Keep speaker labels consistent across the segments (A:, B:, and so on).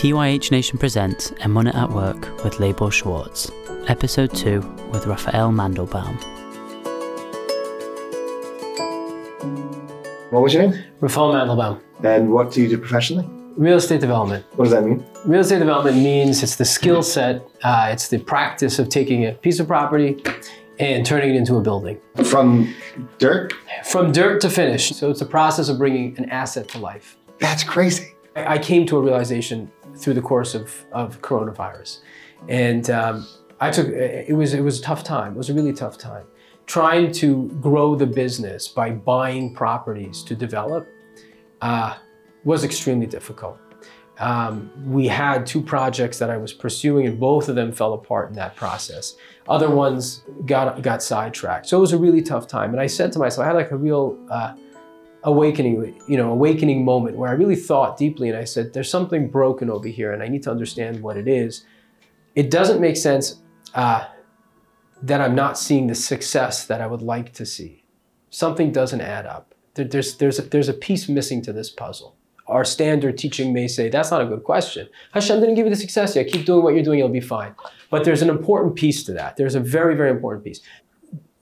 A: TYH Nation presents Emunah at Work with Laibel Schwartz, Episode 2 with Raphael Mandelbaum.
B: What was your name?
C: Raphael Mandelbaum.
B: And what do you do professionally?
C: Real estate development.
B: What does that mean?
C: Real estate development means it's the skill set, uh, it's the practice of taking a piece of property and turning it into a building.
B: From dirt?
C: From dirt to finish. So it's a process of bringing an asset to life.
B: That's crazy.
C: I I came to a realization through the course of, of coronavirus. And um, I took, it was, it was a tough time. It was a really tough time. Trying to grow the business by buying properties to develop uh, was extremely difficult. Um, we had two projects that I was pursuing, and both of them fell apart in that process. Other ones got got sidetracked, so it was a really tough time. And I said to myself, I had like a real uh, awakening, you know, awakening moment where I really thought deeply, and I said, "There's something broken over here, and I need to understand what it is." It doesn't make sense uh, that I'm not seeing the success that I would like to see. Something doesn't add up. There, there's there's a, there's a piece missing to this puzzle our standard teaching may say, that's not a good question. Hashem didn't give you the success yet. Keep doing what you're doing, you'll be fine. But there's an important piece to that. There's a very, very important piece.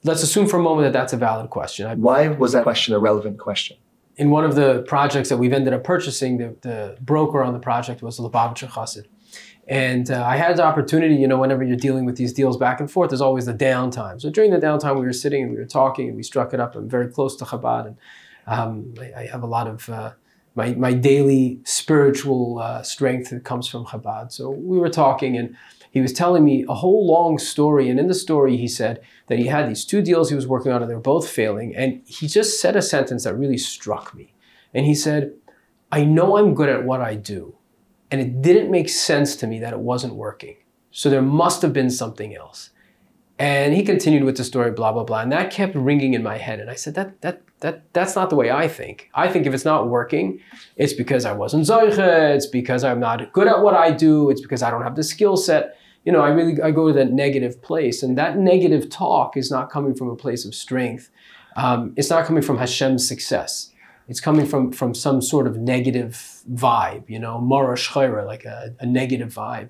C: Let's assume for a moment that that's a valid question. I-
B: Why was that question a relevant question?
C: in one of the projects that we've ended up purchasing, the, the broker on the project was Lubavitcher Chassid. And uh, I had the opportunity, you know, whenever you're dealing with these deals back and forth, there's always the downtime. So during the downtime, we were sitting and we were talking and we struck it up. I'm very close to Chabad and um, I, I have a lot of uh, my, my daily spiritual uh, strength that comes from Chabad. So we were talking and he was telling me a whole long story. And in the story, he said that he had these two deals he was working on and they were both failing. And he just said a sentence that really struck me. And he said, I know I'm good at what I do. And it didn't make sense to me that it wasn't working. So there must have been something else. And he continued with the story, blah, blah, blah. And that kept ringing in my head. And I said, that, that, that, that's not the way I think. I think if it's not working, it's because I wasn't Zoiche, it's because I'm not good at what I do, it's because I don't have the skill set. You know, I really, I go to that negative place. And that negative talk is not coming from a place of strength. Um, it's not coming from Hashem's success. It's coming from, from some sort of negative vibe, you know, mara like a, a negative vibe.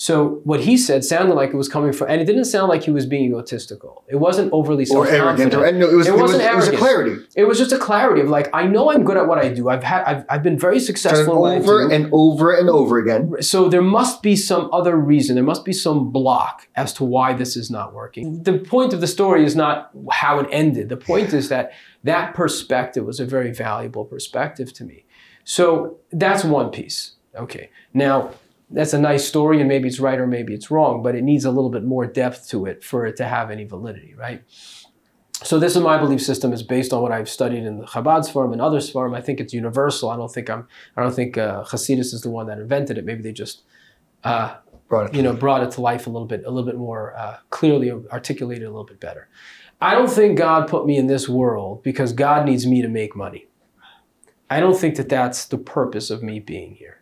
C: So what he said sounded like it was coming from, and it didn't sound like he was being egotistical. It wasn't overly
B: Or arrogant? Or, no, it was,
C: It
B: it, was,
C: wasn't
B: it was a clarity.
C: It was just a clarity of like, I know I'm good at what I do. I've had, I've, I've been very successful in what I
B: over and over and over again.
C: so there must be some other reason. There must be some block as to why this is not working. The point of the story is not how it ended. The point is that that perspective was a very valuable perspective to me. So that's one piece. Okay. Now, that's a nice story, and maybe it's right or maybe it's wrong, but it needs a little bit more depth to it for it to have any validity, right? So this is my belief system. is based on what I've studied in the Chabad's form and others form. I think it's universal. I don't think I'm. I don't think uh, Hasidus is the one that invented it. Maybe they just, uh,
B: Brought it.
C: you know, brought it to life a little bit, a little bit more uh, clearly articulated, a little bit better. I don't think God put me in this world because God needs me to make money. I don't think that that's the purpose of me being here.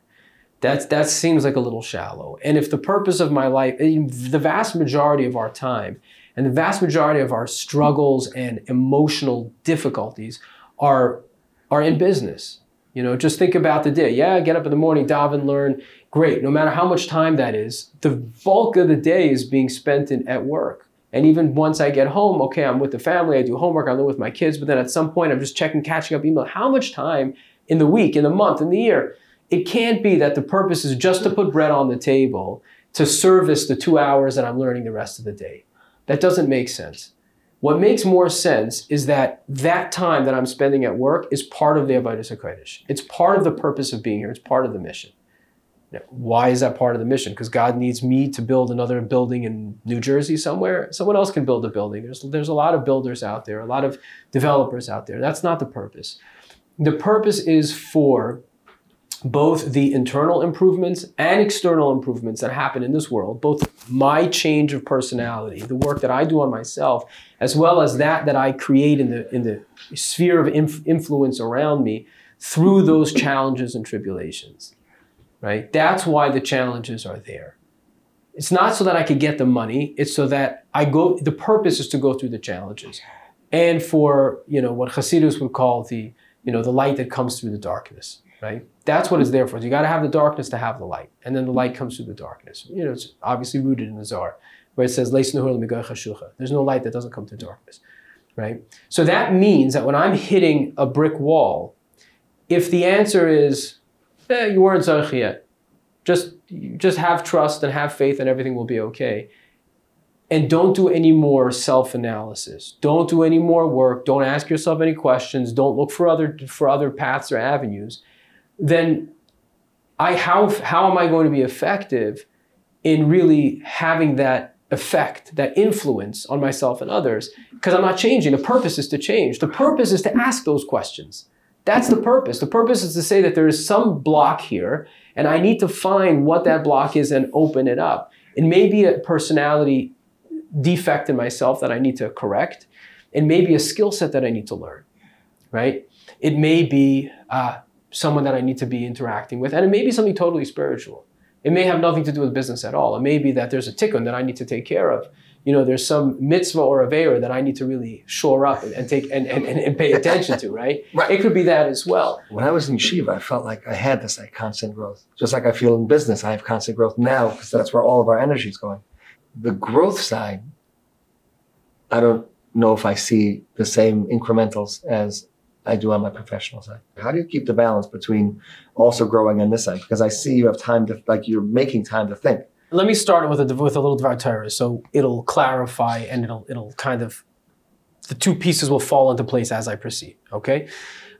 C: That's, that seems like a little shallow. And if the purpose of my life, eh, the vast majority of our time and the vast majority of our struggles and emotional difficulties are, are in business. You know, just think about the day. Yeah, get up in the morning, daven, learn. Great. No matter how much time that is, the bulk of the day is being spent in, at work. And even once I get home, okay, I'm with the family, I do homework, I live with my kids, but then at some point I'm just checking, catching up email. How much time in the week, in the month, in the year? It can't be that the purpose is just to put bread on the table to service the two hours that I'm learning the rest of the day. That doesn't make sense. What makes more sense is that that time that I'm spending at work is part of the Avodah HaKodesh. It's part of the purpose of being here. It's part of the mission. Now, why is that part of the mission? Because God needs me to build another building in New Jersey somewhere. Someone else can build a building. There's, there's a lot of builders out there, a lot of developers out there. That's not the purpose. The purpose is for both the internal improvements and external improvements that happen in this world, both my change of personality, the work that I do on myself, as well as that that I create in the in the sphere of inf- influence around me through those challenges and tribulations. Right? That's why the challenges are there. It's not so that I could get the money, it's so that I go the purpose is to go through the challenges. And for, you know, what Hasidus would call the, you know, the light that comes through the darkness, right? That's what it's there for. You got to have the darkness to have the light, and then the light comes through the darkness. You know, it's obviously rooted in the Zohar, where it says. There's no light that doesn't come through darkness, right? So that means that when I'm hitting a brick wall, if the answer is, eh, "You weren't zarich yet," just just have trust and have faith, and everything will be okay. And don't do any more self-analysis. Don't do any more work. Don't ask yourself any questions. Don't look for other for other paths or avenues then I how how am I going to be effective in really having that effect, that influence on myself and others? Because I'm not changing. The purpose is to change. The purpose is to ask those questions. That's the purpose. The purpose is to say that there is some block here, and I need to find what that block is and open it up. It may be a personality defect in myself that I need to correct. It may be a skill set that I need to learn, right? It may be uh, someone that I need to be interacting with. And it may be something totally spiritual. It may have nothing to do with business at all. It may be that there's a tikkun that I need to take care of. You know, there's some mitzvah or a veir that I need to really shore up and, and take and, and, and pay attention to, right?
B: Right.
C: It could be that as well.
B: When I was in yeshiva, I felt like I had this like constant growth. Just like I feel in business, I have constant growth now because that's where all of our energy is going. The growth side, I don't know if I see the same incrementals as I do on my professional side. How do you keep the balance between also growing on this side? Because I see you have time to, like, you're making time to think.
C: Let me start with a with a little Dvar Torah, so it'll clarify and it'll it'll kind of the two pieces will fall into place as I proceed. Okay,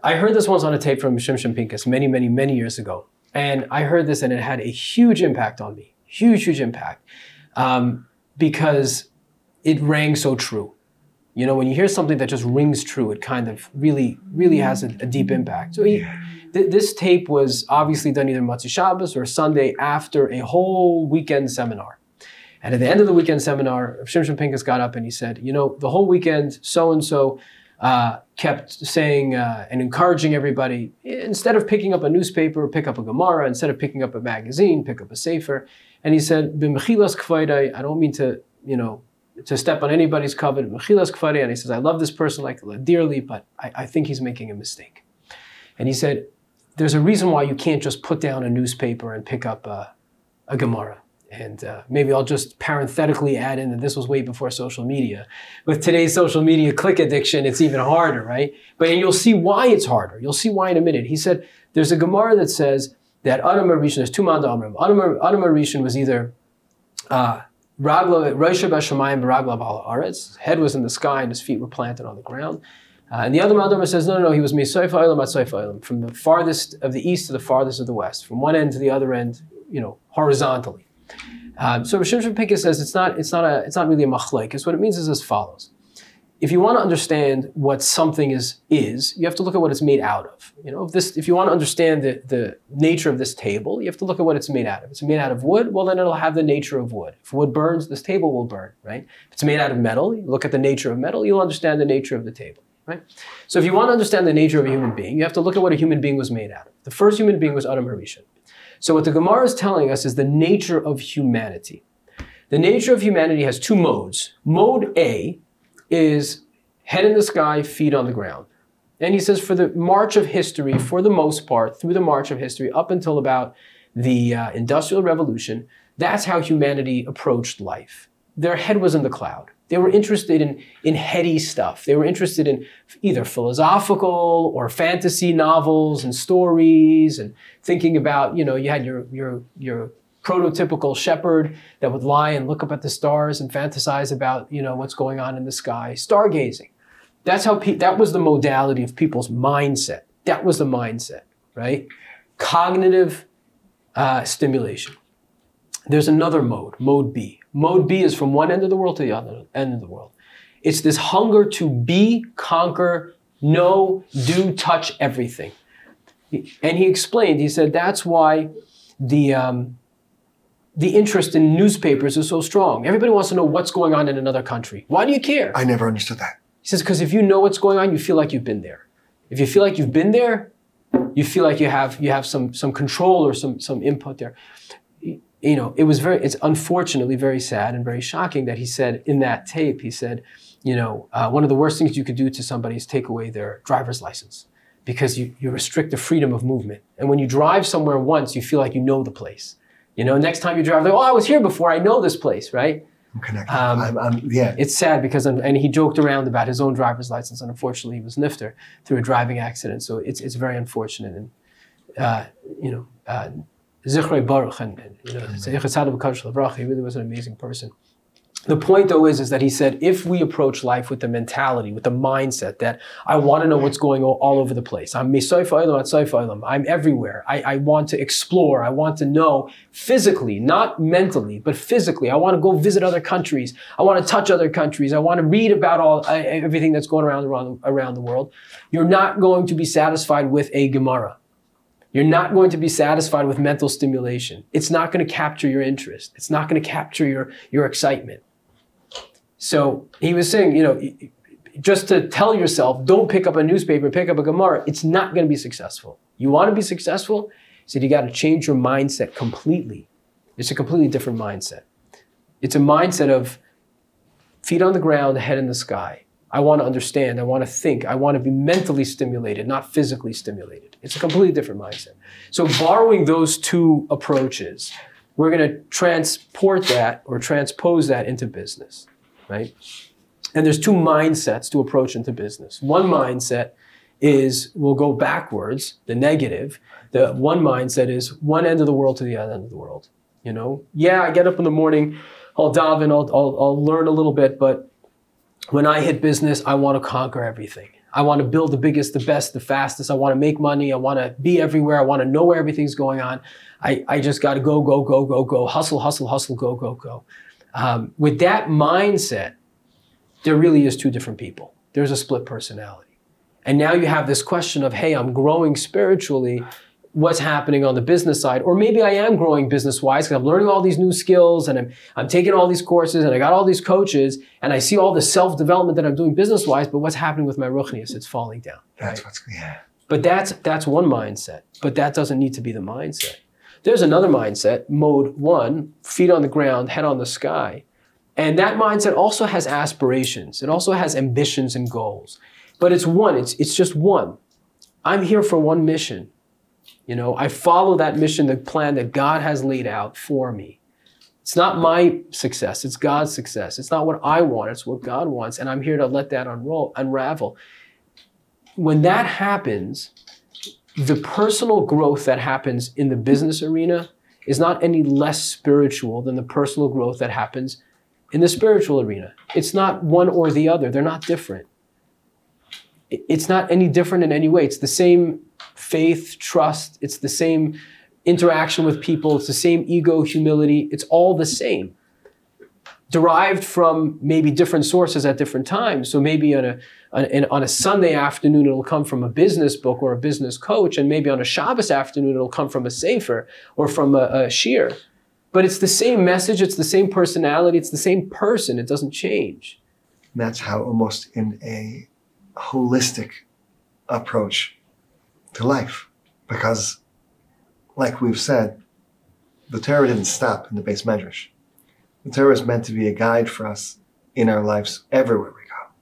C: I heard this once on a tape from Shimshon Pincus many many many years ago, and I heard this and it had a huge impact on me, huge huge impact, um, because it rang so true. You know, when you hear something that just rings true, it kind of really, really has a, a deep impact. So he, th- this tape was obviously done either Motzei Shabbos or Sunday after a whole weekend seminar. And at the end of the weekend seminar, Shimshon Pincus got up and he said, you know, the whole weekend, so and so kept saying uh, and encouraging everybody instead of picking up a newspaper, pick up a Gemara. Instead of picking up a magazine, pick up a Sefer. And he said, "B'mechilas kvaydai." I don't mean to, you know, to step on anybody's covenant. Mechilas kfari, and he says, I love this person like dearly, but I, I think he's making a mistake. And he said, there's a reason why you can't just put down a newspaper and pick up a, a Gemara. And uh, maybe I'll just parenthetically add in that this was way before social media. With today's social media click addiction, it's even harder, right? But and you'll see why it's harder. You'll see why in a minute. He said there's a Gemara that says that Adam Harishon, there's two Manda Amram. Adam Harishon was either uh, Head was in the sky and his feet were planted on the ground. Uh, and the other Maldomer says, no, no, no, he was Misoifa Olam at Olam, from the farthest of the east to the farthest of the west, from one end to the other end, you know, horizontally. Um, so Rishon Shempinkis says it's not, it's not a, it's not really a machlaik. Because what it means is as follows if you want to understand what something is is, you have to look at what it's made out of. You know, if this if you want to understand the, the nature of this table, you have to look at what it's made out of. If it's made out of wood, well then it'll have the nature of wood. If wood burns, this table will burn, right? If it's made out of metal, you look at the nature of metal, you'll understand the nature of the table. Right? So if you want to understand the nature of a human being, you have to look at what a human being was made out of. The first human being was Adam Harishon. So what the Gemara is telling us is the nature of humanity. The nature of humanity has two modes. Mode A is head in the sky, feet on the ground. And he says for the march of history, for the most part, through the march of history, up until about the uh, Industrial Revolution, that's how humanity approached life. Their head was in the cloud. They were interested in, in heady stuff. They were interested in either philosophical or fantasy novels and stories and thinking about, you know, you had your, your, your prototypical shepherd that would lie and look up at the stars and fantasize about, you know, what's going on in the sky. Stargazing. That's how pe- that was the modality of people's mindset. That was the mindset, right? Cognitive uh, stimulation. There's another mode, mode B. Mode B is from one end of the world to the other end of the world. It's this hunger to be, conquer, know, do, touch everything. And he explained, he said, that's why the, um, the interest in newspapers is so strong. Everybody wants to know what's going on in another country. Why do you care?
B: I never understood that.
C: He says, because if you know what's going on, you feel like you've been there. If you feel like you've been there, you feel like you have you have some some control or some some input there. You know, it was very it's unfortunately very sad and very shocking that he said in that tape, he said, you know, uh, one of the worst things you could do to somebody is take away their driver's license because you, you restrict the freedom of movement. And when you drive somewhere once, you feel like you know the place. You know, next time you drive, like, oh, I was here before. I know this place, right?
B: I'm connected.
C: Um,
B: I'm, I'm, yeah.
C: It's sad because, and he joked around about his own driver's license, and unfortunately, he was nifter through a driving accident. So it's, it's very unfortunate. And, uh, you know, uh, Zichrei Baruch, and, and you know, Zecher Tzaddik B'Kadosh he really was an amazing person. The point, though, is, is that he said if we approach life with the mentality, with the mindset that I want to know what's going on all over the place, I'm I'm everywhere. I, I want to explore. I want to know physically, not mentally, but physically. I want to go visit other countries. I want to touch other countries. I want to read about all everything that's going around around, around the world. You're not going to be satisfied with a Gemara. You're not going to be satisfied with mental stimulation. It's not going to capture your interest. It's not going to capture your, your excitement. So he was saying, you know, just to tell yourself, don't pick up a newspaper, pick up a Gemara, it's not going to be successful. You want to be successful? He said you got to change your mindset completely. It's a completely different mindset. It's a mindset of feet on the ground, head in the sky. I want to understand. I want to think. I want to be mentally stimulated, not physically stimulated. It's a completely different mindset. So, borrowing those two approaches, we're going to transport that or transpose that into business right? And there's two mindsets to approach into business. One mindset is we'll go backwards, the negative. The one mindset is one end of the world to the other end of the world. You know, yeah, I get up in the morning, I'll dive in, I'll, I'll, I'll learn a little bit, but when I hit business, I want to conquer everything. I want to build the biggest, the best, the fastest. I want to make money. I want to be everywhere. I want to know where everything's going on. I, I just got to go, go, go, go, go, hustle, hustle, hustle, go, go, go. Um, with that mindset, there really is two different people. There's a split personality. And now you have this question of, hey, I'm growing spiritually. What's happening on the business side? Or maybe I am growing business wise because I'm learning all these new skills and I'm, I'm taking all these courses and I got all these coaches and I see all the self development that I'm doing business wise, but what's happening with my ruchnius? It's falling down.
B: That's right? what's, yeah.
C: But that's, that's one mindset. But that doesn't need to be the mindset. There's another mindset, mode one, feet on the ground, head on the sky. And that mindset also has aspirations. It also has ambitions and goals. But it's one, it's, it's just one. I'm here for one mission. You know, I follow that mission, the plan that God has laid out for me. It's not my success, it's God's success. It's not what I want, it's what God wants. And I'm here to let that unroll, unravel. When that happens, the personal growth that happens in the business arena is not any less spiritual than the personal growth that happens in the spiritual arena. It's not one or the other, they're not different. It's not any different in any way. It's the same faith, trust, it's the same interaction with people, it's the same ego, humility, it's all the same derived from maybe different sources at different times. So maybe on a, on a Sunday afternoon, it'll come from a business book or a business coach, and maybe on a Shabbos afternoon, it'll come from a sefer or from a, a shiur. But it's the same message, it's the same personality, it's the same person. It doesn't change.
B: And That's how almost in a holistic approach to life, because, like we've said, the Torah didn't stop in the beis medrash the Torah is meant to be a guide for us in our lives everywhere we go,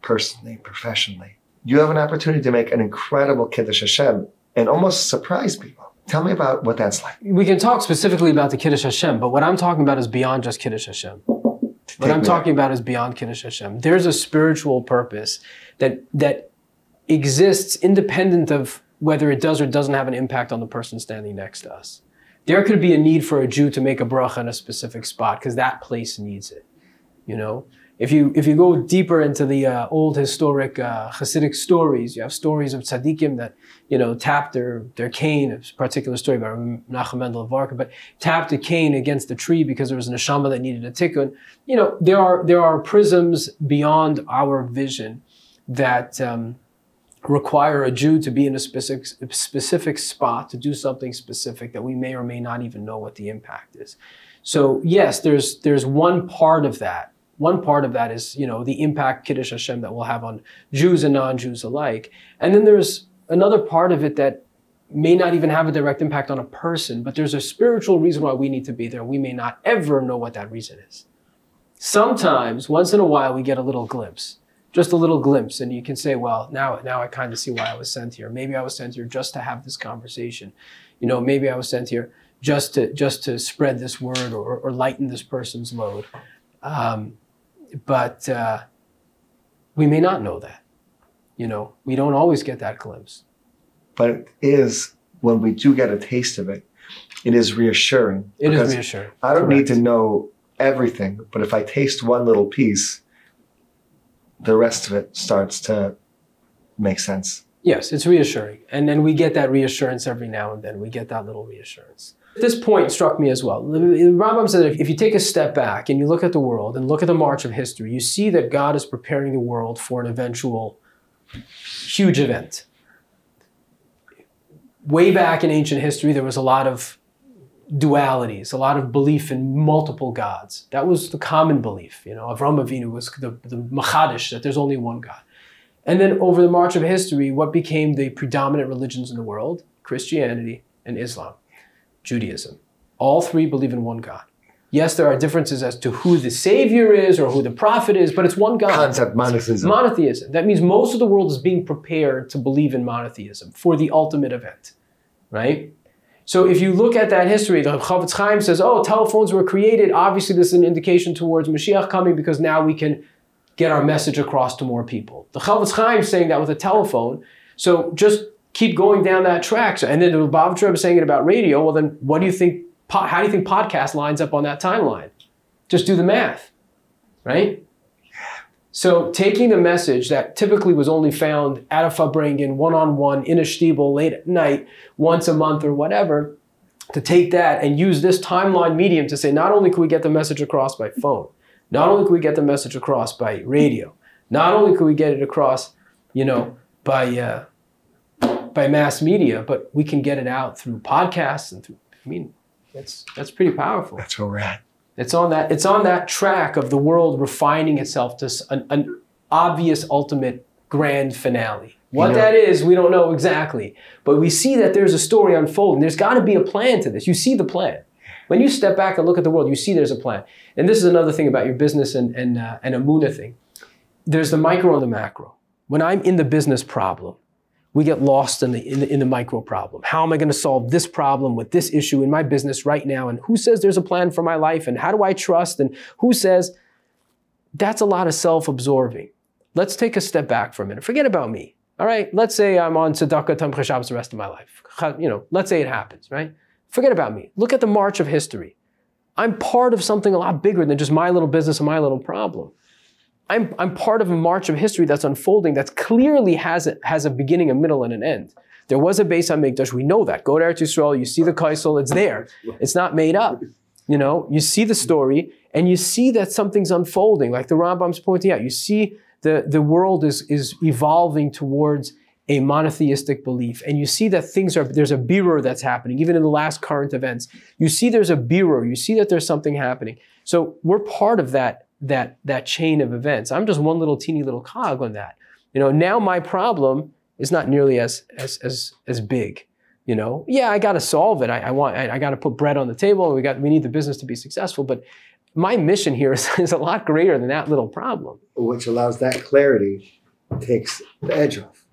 B: personally, professionally. You have an opportunity to make an incredible Kiddush Hashem and almost surprise people. Tell me about what that's like.
C: We can talk specifically about the Kiddush Hashem, but what I'm talking about is beyond just Kiddush Hashem. What I'm talking about is beyond Kiddush Hashem. There's a spiritual purpose that that exists independent of whether it does or doesn't have an impact on the person standing next to us there could be a need for a Jew to make a bracha in a specific spot because that place needs it. You know, if you if you go deeper into the uh, old historic uh, Hasidic stories, you have stories of tzaddikim that you know tapped their their cane. A particular story about Menachem Mendel of Varka, but tapped a cane against a tree because there was an neshama that needed a tikkun. You know, there are there are prisms beyond our vision that. Um, require a Jew to be in a specific, specific spot to do something specific that we may or may not even know what the impact is. So yes, there's there's one part of that. One part of that is you know the impact Kiddush Hashem that we'll have on Jews and non-Jews alike, and then there's another part of it that may not even have a direct impact on a person, but there's a spiritual reason why we need to be there. We may not ever know what that reason is. Sometimes, once in a while, we get a little glimpse just a little glimpse, and you can say, well, now now I kind of see why I was sent here. Maybe I was sent here just to have this conversation. You know, maybe I was sent here just to just to spread this word or, or lighten this person's load. Um, but uh, we may not know that. You know, we don't always get that glimpse.
B: But it is when we do get a taste of it, it is reassuring.
C: It is reassuring.
B: I don't need to know everything, but if I taste one little piece, the rest of it starts to make sense.
C: Yes, it's reassuring. And then we get that reassurance every now and then. We get that little reassurance. This point struck me as well. Rambam said if if you take a step back and you look at the world and look at the march of history, you see that God is preparing the world for an eventual huge event. Way back in ancient history, there was a lot of dualities, a lot of belief in multiple gods. That was the common belief. You know, Avram Avinu was the, the Machadish, that there's only one God. And then over the march of history, what became the predominant religions in the world? Christianity and Islam, Judaism. All three believe in one God. Yes, there are differences as to who the Savior is or who the prophet is, but it's one God.
B: Concept monotheism.
C: Monotheism. That means most of the world is being prepared to believe in monotheism for the ultimate event, right? So if you look at that history, the Chofetz Chaim says, oh, telephones were created. Obviously, this is an indication towards Mashiach coming because now we can get our message across to more people. The Chofetz Chaim is saying that with a telephone. So just keep going down that track. So, and then the Lubavitcher is saying it about radio. Well, then what do you think, how do you think podcast lines up on that timeline? Just do the math, right? So taking a message that typically was only found at a Farbrengen, one-on-one, in a stiebel, late at night, once a month or whatever, to take that and use this timeline medium to say not only can we get the message across by phone, not only can we get the message across by radio, not only can we get it across, you know, by uh, by mass media, but we can get it out through podcasts and through. I mean, that's that's pretty powerful.
B: That's where we're at.
C: It's on that. It's on that track of the world refining itself to an, an obvious ultimate grand finale. What
B: You know-
C: that is, we don't know exactly, but we see that there's a story unfolding. There's got to be a plan to this. You see the plan. When you step back and look at the world, you see there's a plan. And this is another thing about your business and and uh, and Emunah thing. There's the micro and the macro. When I'm in the business problem, we get lost in the, in the, in the micro problem. How am I going to solve this problem with this issue in my business right now? And who says there's a plan for my life? And how do I trust? And who says that's a lot of self absorbing? Let's take a step back for a minute. Forget about me. All right. Let's say I'm on Tzedakah Tomchei Shabbos the rest of my life. You know, let's say it happens, right? Forget about me. Look at the march of history. I'm part of something a lot bigger than just my little business and my little problem. I'm, I'm part of a march of history that's unfolding that clearly has a, has a beginning, a middle, and an end. There was a base on Mikdash. We know that. Go to Eretz Yisrael. You see the Kaisel. It's there. It's not made up. You know, you see the story and you see that something's unfolding, like the Rambam's pointing out. You see the, the world is, is evolving towards a monotheistic belief. And you see that things are, there's a birur that's happening, even in the last current events. You see there's a birur. You see that there's something happening. So we're part of that, that, that chain of events. I'm just one little teeny little cog on that. You know, now my problem is not nearly as, as, as, as big. You know, yeah, I got to solve it. I, I want, I, I got to put bread on the table. We got, we need the business to be successful. But my mission here is, is a lot greater than that little problem.
B: Which allows that clarity, takes the edge off.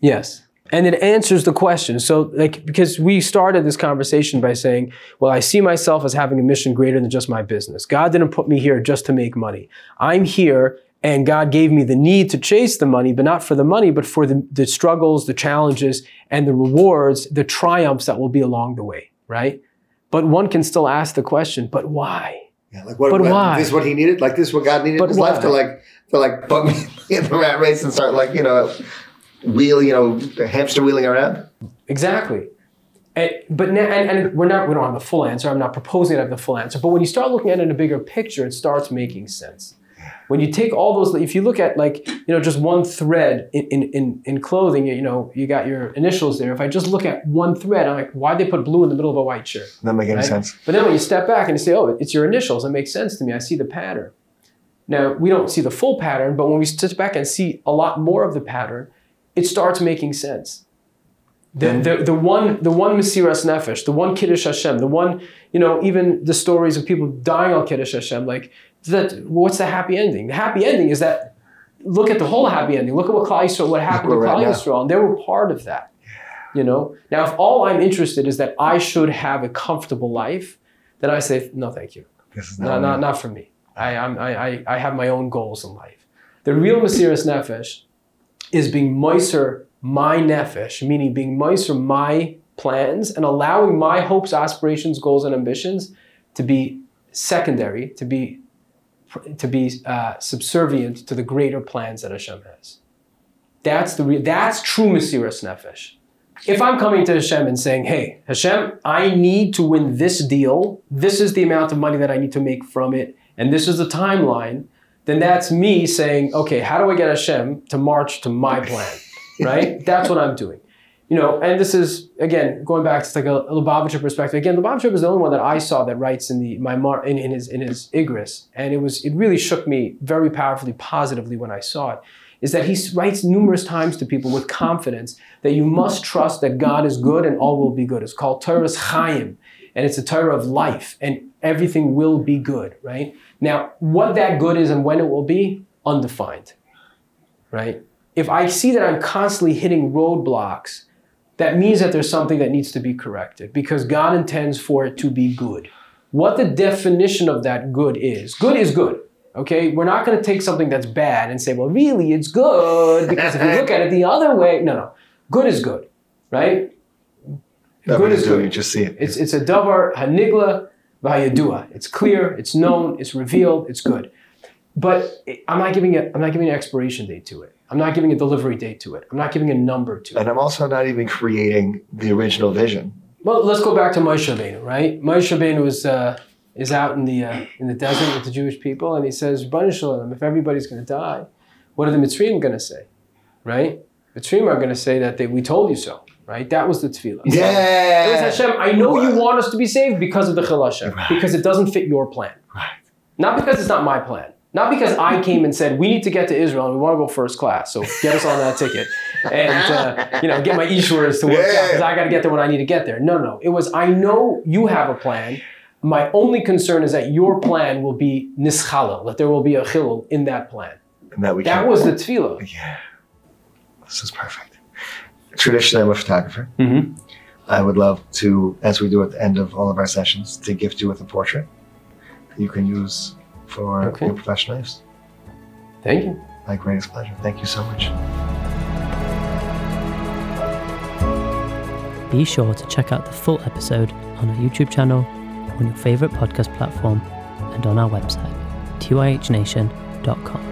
C: Yes. And it answers the question. So, like, because we started this conversation by saying, well, I see myself as having a mission greater than just my business. God didn't put me here just to make money. I'm here and God gave me the need to chase the money, but not for the money, but for the, the struggles, the challenges, and the rewards, the triumphs that will be along the way, right? But one can still ask the question, but why?
B: Yeah, like what,
C: But
B: what-
C: why?
B: This is what he needed. Like this is what God needed
C: But
B: in his life to like to like put me in the rat race and start like you know wheel you know hamster wheeling around.
C: Exactly. And, but now, and, and we're not, we don't have the full answer. I'm not proposing to have the full answer. But when you start looking at it in a bigger picture, it starts making sense. When you take all those, if you look at like, you know, just one thread in, in, in, in clothing, you know, you got your initials there. If I just look at one thread, I'm like, why'd they put blue in the middle of a white shirt?
B: Doesn't make any
C: Right?
B: sense.
C: But then when you step back and you say, oh, it's your initials, it makes sense to me. I see the pattern. Now, we don't see the full pattern, but when we step back and see a lot more of the pattern, it starts making sense. The, the, the one the one Mesiras Nefesh, the one Kiddush Hashem, the one, you know, even the stories of people dying on Kiddush Hashem, like that what's the happy ending? The happy ending is that look at the whole happy ending. Look at what Yisrael, what happened to
B: where we're
C: Klal
B: at now.
C: Yisrael, and they were part of that. You know. Now, if all I'm interested is that I should have a comfortable life, then I say no, thank you.
B: This is
C: No, not not for me. I I'm, I I I have my own goals in life. The real Mesiris Nefesh is being moiser my nefesh, meaning being moiser my plans and allowing my hopes, aspirations, goals, and ambitions to be secondary, to be to be uh, subservient to the greater plans that Hashem has. That's the re- that's true Mesiris Nefesh. If I'm coming to Hashem and saying, "Hey, Hashem, I need to win this deal. This is the amount of money that I need to make from it, and this is the timeline," then that's me saying, "Okay, how do I get Hashem to march to my plan?" Right? that's what I'm doing. You know, and this is again going back to like a, a Lubavitcher perspective. Again, Lubavitcher is the only one that I saw that writes in the my mar, in, in his in his Igris, and it was it really shook me very powerfully, positively when I saw it. Is that he writes numerous times to people with confidence that you must trust that God is good and all will be good. It's called Toras Chaim, and it's a Torah of life, and everything will be good. Right now, what that good is and when it will be, undefined. Right. If I see that I'm constantly hitting roadblocks that means that there's something that needs to be corrected because God intends for it to be good. What the definition of that good is good is good. Okay, we're not going to take something that's bad and say, well, really, it's good because if you look at it the other way, no, no, good is good, right? good is good.
B: You just see it.
C: It's it's a davar hanigla v'hayadua. It's clear, it's known, it's revealed, it's good. But I'm not giving it. I'm not giving an expiration date to it. I'm not giving a delivery date to it. I'm not giving a number to it.
B: and I'm also not even creating the original vision.
C: Well, let's go back to Moshe Rabbeinu, right? Moshe Rabbeinu was uh, is out in the uh, in the desert with the Jewish people, and he says, "Rabban Shalom, if everybody's going to die, what are the Mitzrayim going to say, right? Mitzrayim are going to say that they, we told you so, right? That was the tefillah.
B: Yeah.
C: It was Hashem. I know you want us to be saved because of the Chil Hashem,
B: Right.
C: because it doesn't fit your plan,
B: Right.
C: not because it's not my plan. Not because I came and said we need to get to Israel and we want to go first class, so get us on that ticket, and uh, you know get my ishwars to work out because I got to get there when I need to get there. No, no, it was I know you have a plan. My only concern is that your plan will be nischalel, that there will be a chilul in that plan.
B: And that we
C: That was the tefillah.
B: Yeah. This is perfect. Traditionally, I'm a photographer.
C: Mm-hmm.
B: I would love to, as we do at the end of all of our sessions, to gift you with a portrait that you can use for
C: Okay.
B: your professional use.
C: Thank you.
B: My greatest pleasure. Thank you so much.
A: Be sure to check out the full episode on our YouTube channel, on your favourite podcast platform, and on our website, tyhnation.com.